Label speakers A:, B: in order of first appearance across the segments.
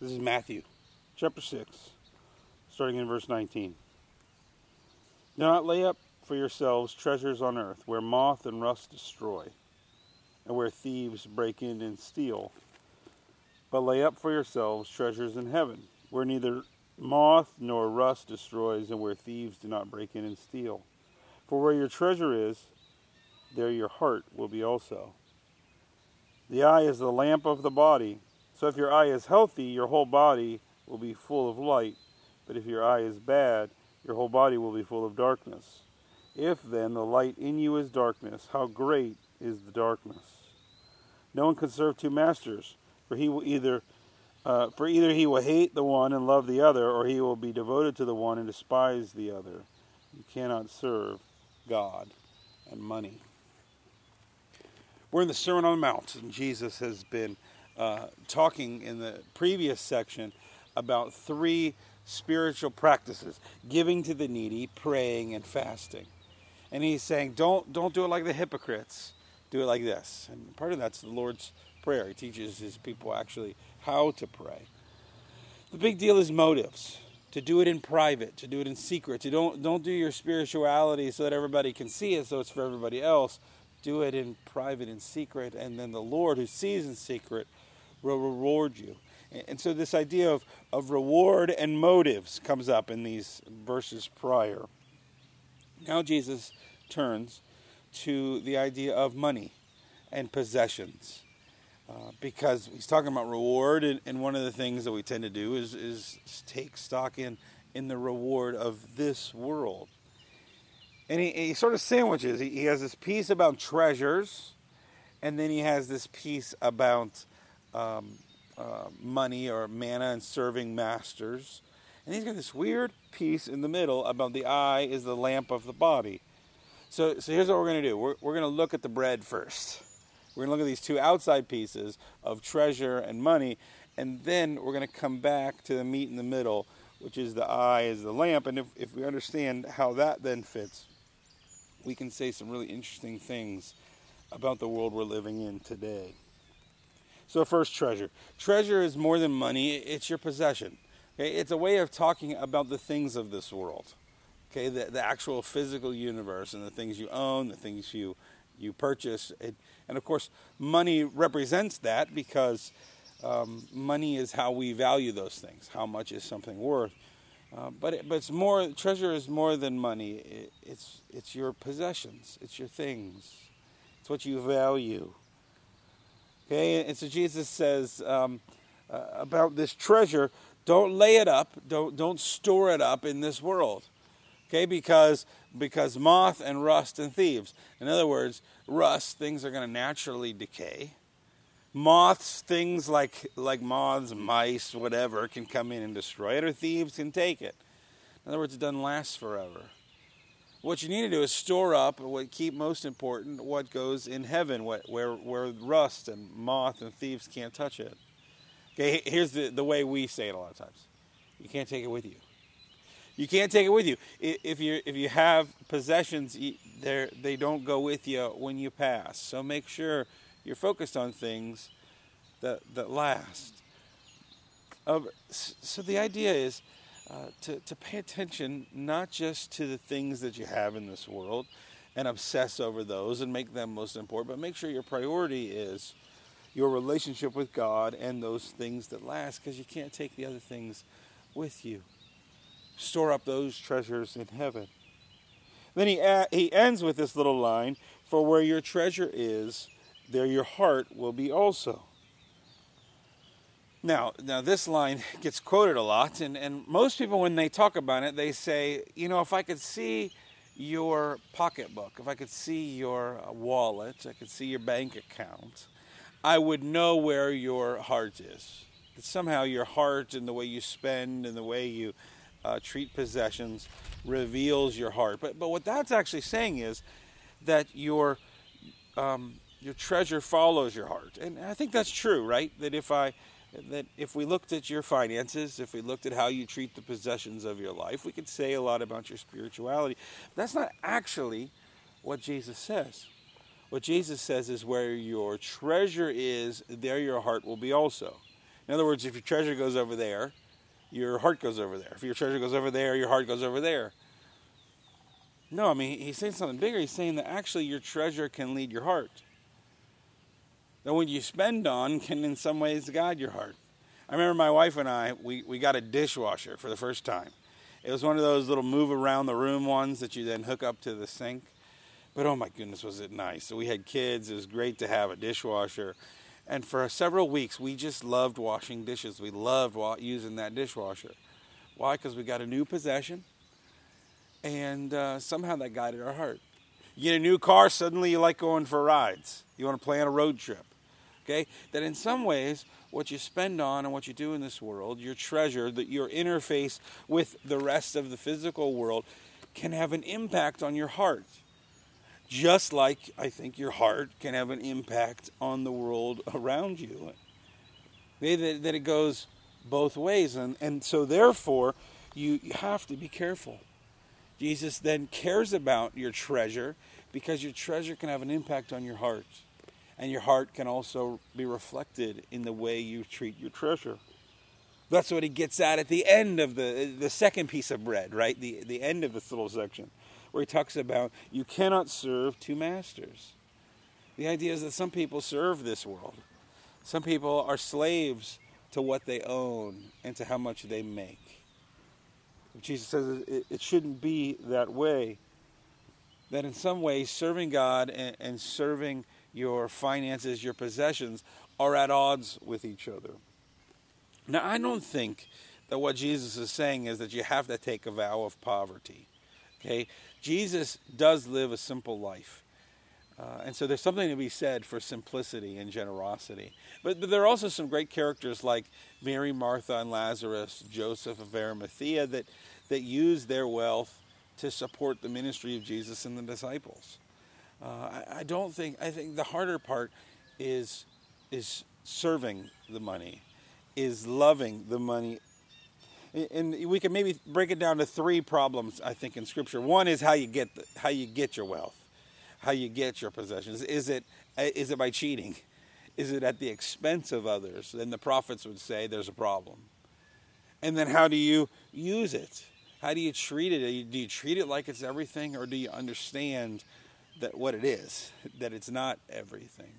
A: This is Matthew chapter 6, starting in verse 19. Do not lay up for yourselves treasures on earth, where moth and rust destroy, and where thieves break in and steal. But lay up for yourselves treasures in heaven, where neither moth nor rust destroys, and where thieves do not break in and steal. For where your treasure is, there your heart will be also. The eye is the lamp of the body. So if your eye is healthy, your whole body will be full of light. But if your eye is bad, your whole body will be full of darkness. If then the light in you is darkness, how great is the darkness? No one can serve two masters, for he will either uh, for either he will hate the one and love the other, or he will be devoted to the one and despise the other. You cannot serve God and money. We're in the Sermon on the Mount, and Jesus has been uh, talking in the previous section about three spiritual practices giving to the needy, praying, and fasting. And he's saying, don't, don't do it like the hypocrites, do it like this. And part of that's the Lord's Prayer. He teaches his people actually how to pray. The big deal is motives. To do it in private, to do it in secret, to don't don't do your spirituality so that everybody can see it, so it's for everybody else. Do it in private, in secret, and then the Lord, who sees in secret, will reward you. And so this idea of, of reward and motives comes up in these verses prior. Now Jesus turns to the idea of money and possessions. Uh, because he's talking about reward, and, and, one of the things that we tend to do is, is take stock in, in the reward of this world. And he, he sort of sandwiches. He, he has this piece about treasures, and then he has this piece about um, uh, money or mammon and serving masters. And he's got this weird piece in the middle about the eye is the lamp of the body. So, so here's what we're going to do we're, we're going to look at the bread first. We're going to look at these two outside pieces of treasure and money, and then we're going to come back to the meat in the middle, which is the eye is the lamp. And if, if we understand how that then fits, we can say some really interesting things about the world we're living in today. So, first, treasure. Treasure is more than money, it's your possession. Okay? It's a way of talking about the things of this world. Okay, the, the actual physical universe and the things you own, the things you you purchase, it, and of course, money represents that because um, money is how we value those things. How much is something worth? Uh, but it, but it's more treasure is more than money. It, it's it's your possessions. It's your things. It's what you value. Okay, and so Jesus says um, uh, about this treasure, don't lay it up, don't don't store it up in this world. Okay, because because moth and rust and thieves. In other words, rust things are going to naturally decay. Moths, things like like moths, mice, whatever, can come in and destroy it, or thieves can take it. In other words, it doesn't last forever. What you need to do is store up what keep most important what goes in heaven, what, where where rust and moth and thieves can't touch it. Okay, here's the, the way we say it a lot of times. You can't take it with you. You can't take it with you. If you if you have possessions, they they don't go with you when you pass. So make sure you're focused on things that that last. So the idea is uh, to, to pay attention not just to the things that you have in this world and obsess over those and make them most important, but make sure your priority is your relationship with God and those things that last because you can't take the other things with you. Store up those treasures in heaven. Then he, he ends with this little line For where your treasure is, there your heart will be also. Now, now this line gets quoted a lot, and, and most people, when they talk about it, they say, you know, if I could see your pocketbook, if I could see your wallet, I could see your bank account, I would know where your heart is. That somehow your heart and the way you spend and the way you uh, treat possessions reveals your heart. But but what that's actually saying is that your um, your treasure follows your heart, and I think that's true, right? That if I that if we looked at your finances, if we looked at how you treat the possessions of your life, we could say a lot about your spirituality. But that's not actually what Jesus says. What Jesus says is where your treasure is, there your heart will be also. In other words, if your treasure goes over there, your heart goes over there. If your treasure goes over there, your heart goes over there. No, I mean, he's saying something bigger. He's saying that actually your treasure can lead your heart. That what you spend on can, in some ways, guide your heart. I remember my wife and I, we, we got a dishwasher for the first time. It was one of those little move around the room ones that you then hook up to the sink. But oh my goodness, was it nice! So we had kids. It was great to have a dishwasher. And for several weeks, we just loved washing dishes. We loved using that dishwasher. Why? Because we got a new possession, and uh, somehow that guided our heart. You get a new car, suddenly you like going for rides. You want to plan a road trip. Okay? That in some ways, what you spend on and what you do in this world, your treasure, that your interface with the rest of the physical world, can have an impact on your heart just like I think your heart can have an impact on the world around you. That, it goes both ways. And, and so, therefore, you have to be careful. Jesus then cares about your treasure because your treasure can have an impact on your heart. And your heart can also be reflected in the way you treat your treasure. That's what he gets at at the end of the, the second piece of bread, right? The, the end of this little section where he talks about you cannot serve two masters. The idea is that some people serve this world. Some people are slaves to what they own and to how much they make. Jesus says it, shouldn't be that way. That in some ways, serving God and, and serving your finances, your possessions, are at odds with each other. Now, I don't think that what Jesus is saying is that you have to take a vow of poverty. Okay? Jesus does live a simple life. Uh, and so there's something to be said for simplicity and generosity. But, but, there are also some great characters like Mary, Martha, and Lazarus, Joseph of Arimathea, that, that use their wealth to support the ministry of Jesus and the disciples. Uh, I, I, don't think, I think the harder part is, is serving the money, is loving the money and we can maybe break it down to three problems I think in Scripture. One is how you get the, how you get your wealth, how you get your possessions. Is it is it by cheating? Is it at the expense of others? Then the prophets would say there's a problem. And then how do you use it? How do you treat it? Do you treat it like it's everything, or do you understand that what it is, that it's not everything?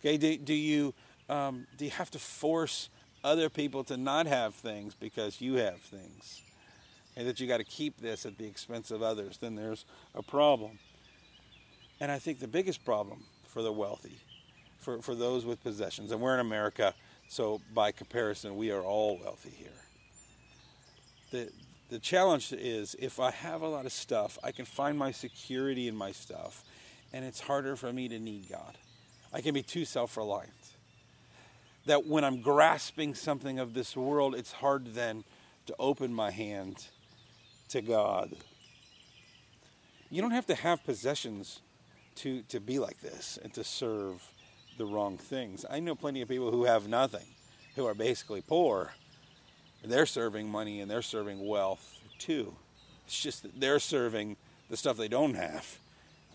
A: Okay, do, do you um, do you have to force other people to not have things because you have things. And that you got to keep this at the expense of others, then there's a problem. And I think the biggest problem for the wealthy, for, for those with possessions, and we're in America, so by comparison, we are all wealthy here. The, the challenge is if I have a lot of stuff, I can find my security in my stuff, and it's harder for me to need God. I can be too self reliant that when I'm grasping something of this world, it's hard then to open my hand to God. You don't have to have possessions to, to be like this and to serve the wrong things. I know plenty of people who have nothing, who are basically poor. They're serving money and they're serving wealth too. It's just that they're serving the stuff they don't have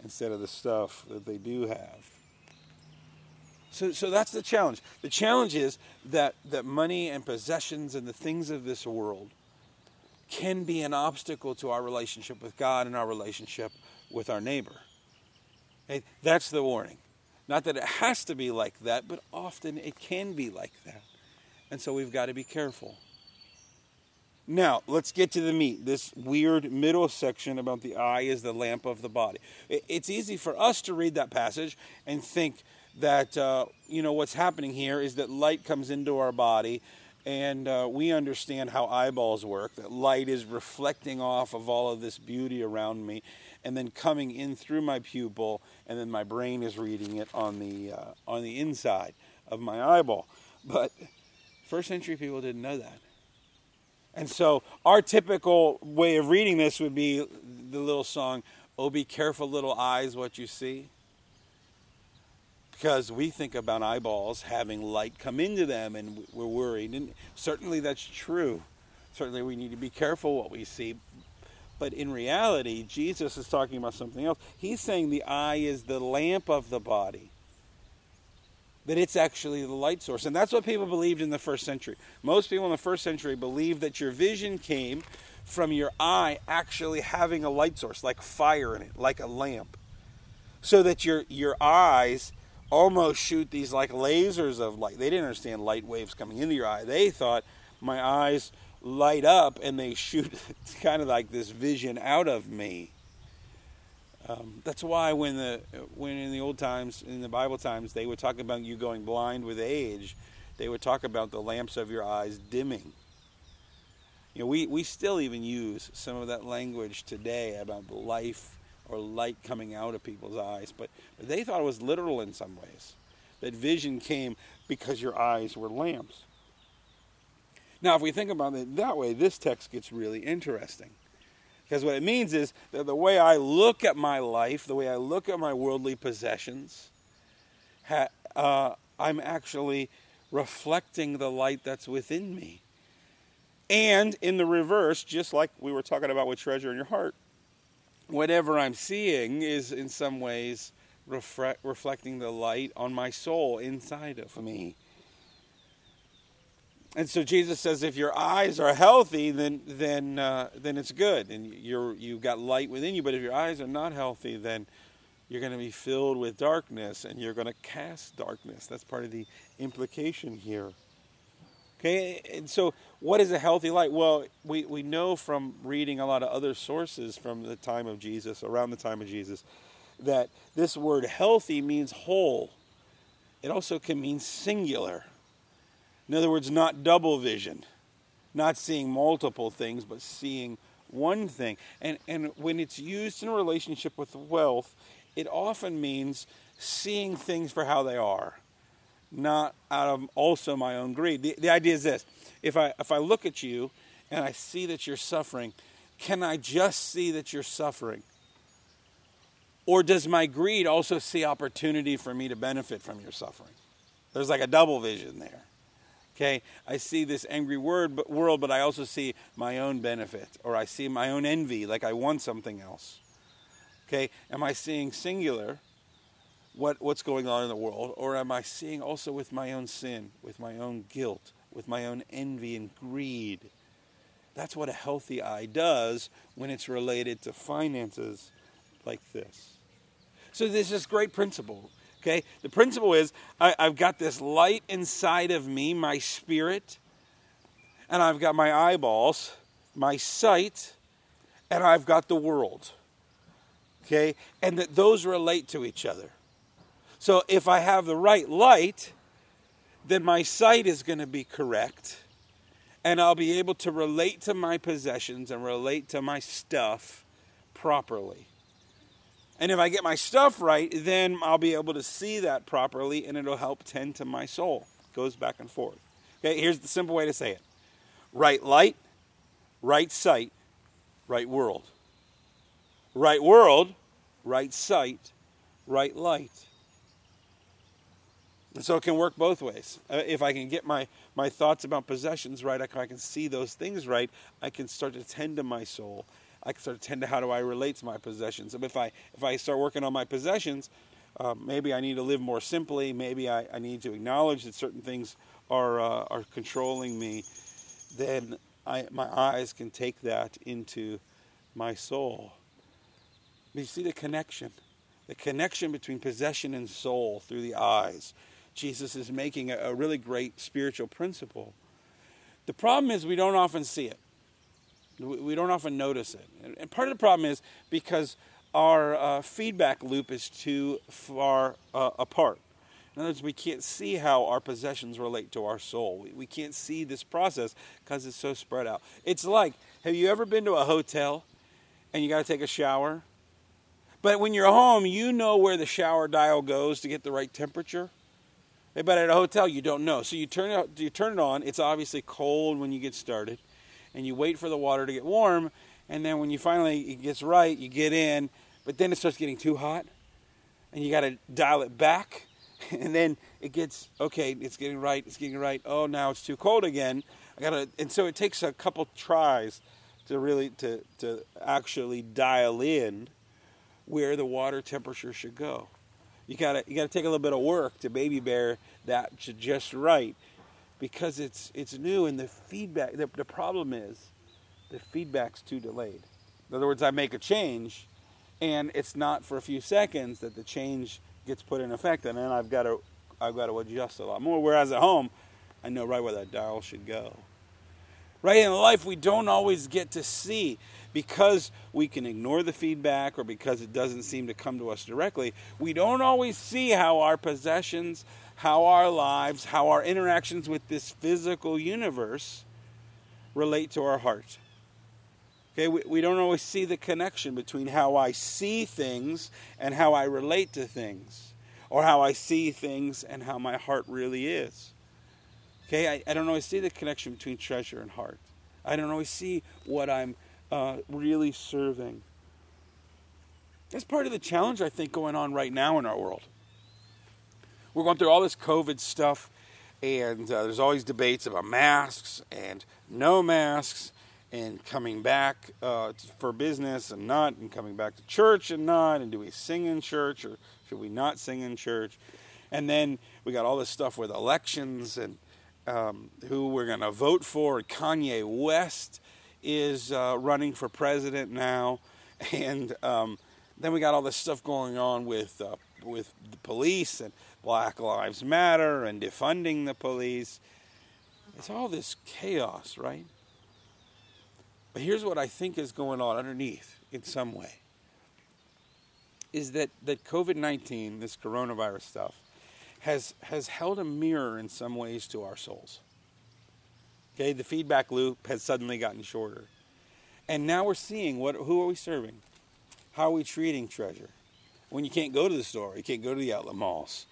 A: instead of the stuff that they do have. So, so that's the challenge. The challenge is that, that money and possessions and the things of this world can be an obstacle to our relationship with God and our relationship with our neighbor. Okay? That's the warning. Not that it has to be like that, but often it can be like that. And so we've got to be careful. Now, let's get to the meat. This weird middle section about the eye is the lamp of the body. It's easy for us to read that passage and think, that uh, you know what's happening here is that light comes into our body and uh, we understand how eyeballs work that light is reflecting off of all of this beauty around me and then coming in through my pupil and then my brain is reading it on the uh, on the inside of my eyeball but first century people didn't know that and so our typical way of reading this would be the little song oh be careful little eyes what you see because we think about eyeballs having light come into them and we're worried. And certainly that's true. Certainly we need to be careful what we see. But in reality, Jesus is talking about something else. He's saying the eye is the lamp of the body. That it's actually the light source. And that's what people believed in the first century. Most people in the first century believed that your vision came from your eye actually having a light source, like fire in it, like a lamp. So that your your eyes almost shoot these like lasers of light. They didn't understand light waves coming into your eye. They thought my eyes light up and they shoot kind of like this vision out of me. Um, that's why when the when in the old times in the Bible times they would talk about you going blind with age, they would talk about the lamps of your eyes dimming. You know, we, we still even use some of that language today about the life or light coming out of people's eyes, but, but they thought it was literal in some ways. That vision came because your eyes were lamps. Now, if we think about it that way, this text gets really interesting. Because what it means is that the way I look at my life, the way I look at my worldly possessions, ha, uh, I'm actually reflecting the light that's within me. And in the reverse, just like we were talking about with treasure in your heart, whatever I'm seeing is in some ways refre- reflecting the light on my soul inside of me. And so Jesus says, if your eyes are healthy, then then uh, then it's good, and you're you've got light within you. But if your eyes are not healthy, then you're going to be filled with darkness, and you're going to cast darkness. That's part of the implication here. Okay, and so what is a healthy light? Well, we, we know from reading a lot of other sources from the time of Jesus, around the time of Jesus, that this word healthy means whole. It also can mean singular. In other words, not double vision, not seeing multiple things, but seeing one thing. And, and when it's used in a relationship with wealth, it often means seeing things for how they are, not out of also my own greed. The, the idea is this if I, if I look at you and I see that you're suffering, can I just see that you're suffering? Or does my greed also see opportunity for me to benefit from your suffering? There's like a double vision there. Okay, I see this angry word, but, world, but I also see my own benefit, or I see my own envy, like I want something else. Okay, am I seeing singular what, what's going on in the world, or am I seeing also with my own sin, with my own guilt, with my own envy and greed? That's what a healthy eye does when it's related to finances like this. So there's this great principle Okay? The principle is I, have got this light inside of me, my spirit, and I've got my eyeballs, my sight, and I've got the world. Okay? And that those relate to each other. So if I have the right light, then my sight is going to be correct. And I'll be able to relate to my possessions and relate to my stuff properly. And if I get my stuff right, then I'll be able to see that properly and it'll help tend to my soul. It goes back and forth. Okay, here's the simple way to say it right light, right sight, right world. Right world, right sight, right light. And so it can work both ways. Uh, if I can get my, my thoughts about possessions right, I can see those things right, I can start to tend to my soul I can sort of tend to how do I relate to my possessions. If I if I start working on my possessions, um, maybe I need to live more simply. Maybe I, I need to acknowledge that certain things are uh, are controlling me. Then I, my eyes can take that into my soul. You see the connection, the connection between possession and soul through the eyes. Jesus is making a, a really great spiritual principle. The problem is we don't often see it. We don't often notice it. And part of the problem is because our uh, feedback loop is too far uh, apart. In other words, we can't see how our possessions relate to our soul. We, we can't see this process because it's so spread out. It's like have you ever been to a hotel and you got to take a shower? But when you're home, you know where the shower dial goes to get the right temperature. But at a hotel, you don't know. So you turn it, you turn it on. It's obviously cold when you get started and you wait for the water to get warm, and then when you finally it gets right, you get in, but then it starts getting too hot, and you got to dial it back, and then it gets okay, it's getting right, it's getting right. Oh, now it's too cold again. I gotta, and so it takes a couple tries to really to to actually dial in where the water temperature should go. You gotta you gotta take a little bit of work to baby bear that to just right because it's it's new and the feedback the, the problem is the feedback's too delayed. In other words, I make a change and it's not for a few seconds that the change gets put in effect and then I've got to I've got to adjust a lot more. Whereas at home, I know right where that dial should go. Right in life, we don't always get to see because we can ignore the feedback or because it doesn't seem to come to us directly. We don't always see how our possessions, how our lives, how our interactions with this physical universe relate to our heart. Okay, we, we don't always see the connection between how I see things and how I relate to things, or how I see things and how my heart really is. Okay, I, I don't always see the connection between treasure and heart. I don't always see what I'm uh, really serving. That's part of the challenge I think going on right now in our world. We're going through all this COVID stuff, and uh, there's always debates about masks and no masks, and coming back uh, for business and not, and coming back to church and not, and do we sing in church or should we not sing in church? And then we got all this stuff with elections and um, who we're going to vote for. Kanye West is uh, running for president now, and um, then we got all this stuff going on with uh, with the police and Black Lives Matter and defunding the police. It's all this chaos, right? But here's what I think is going on underneath in some way is that, that COVID 19, this coronavirus stuff, has has held a mirror in some ways to our souls. Okay, the feedback loop has suddenly gotten shorter. And now we're seeing what who are we serving? How are we treating treasure? When you can't go to the store, you can't go to the outlet malls.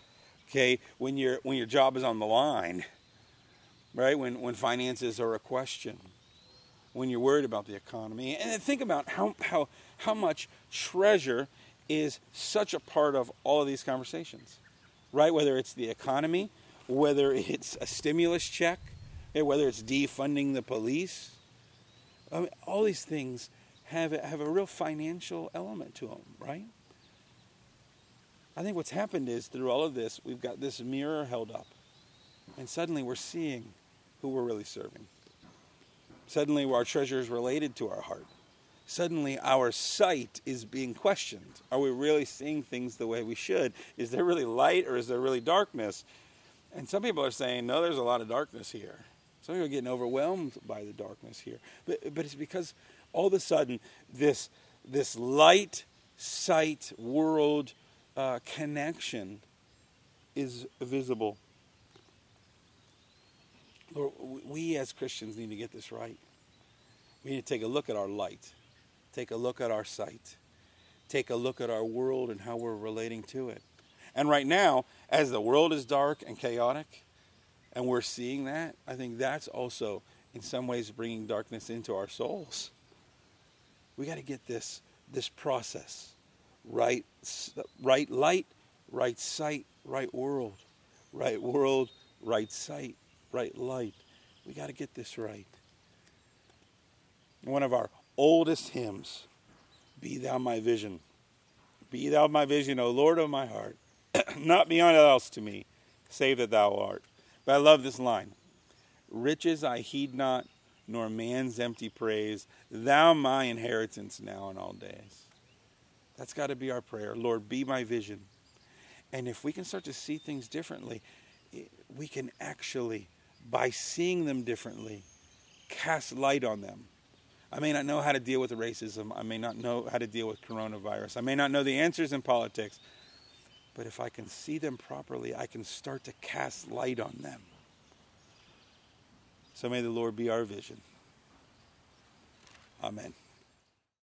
A: Okay, when your when your job is on the line, right? When when finances are a question, when you're worried about the economy, and think about how how how much treasure is such a part of all of these conversations right? Whether it's the economy, whether it's a stimulus check, whether it's defunding the police. I mean, all these things have, have a real financial element to them, right? I think what's happened is through all of this, we've got this mirror held up. And suddenly we're seeing who we're really serving. Suddenly our treasure is related to our heart suddenly our sight is being questioned. Are we really seeing things the way we should? Is there really light or is there really darkness? And some people are saying, no, there's a lot of darkness here. Some people are getting overwhelmed by the darkness here. But, but it's because all of a sudden this, this light, sight, world uh, connection is visible. Lord, we as Christians need to get this right. We need to take a look at our light Take a look at our sight. Take a look at our world and how we're relating to it. And right now, as the world is dark and chaotic, and we're seeing that, I think that's also, in some ways, bringing darkness into our souls. We got to get this this process right, right light, right sight, right world, right world, right sight, right light. We got to get this right. One of our oldest hymns Be thou my vision. Be thou my vision, O Lord of my heart. Not beyond else to me, save that thou art. But I love this line Riches I heed not, nor man's empty praise. Thou my inheritance now and all days. That's got to be our prayer. Lord, be my vision. And if we can start to see things differently, eh, we can actually, by seeing them differently, cast light on them I may not know how to deal with racism. I may not know how to deal with coronavirus. I may not know the answers in politics. But if I can see them properly, I can start to cast light on them. So may the Lord be our vision. Amen.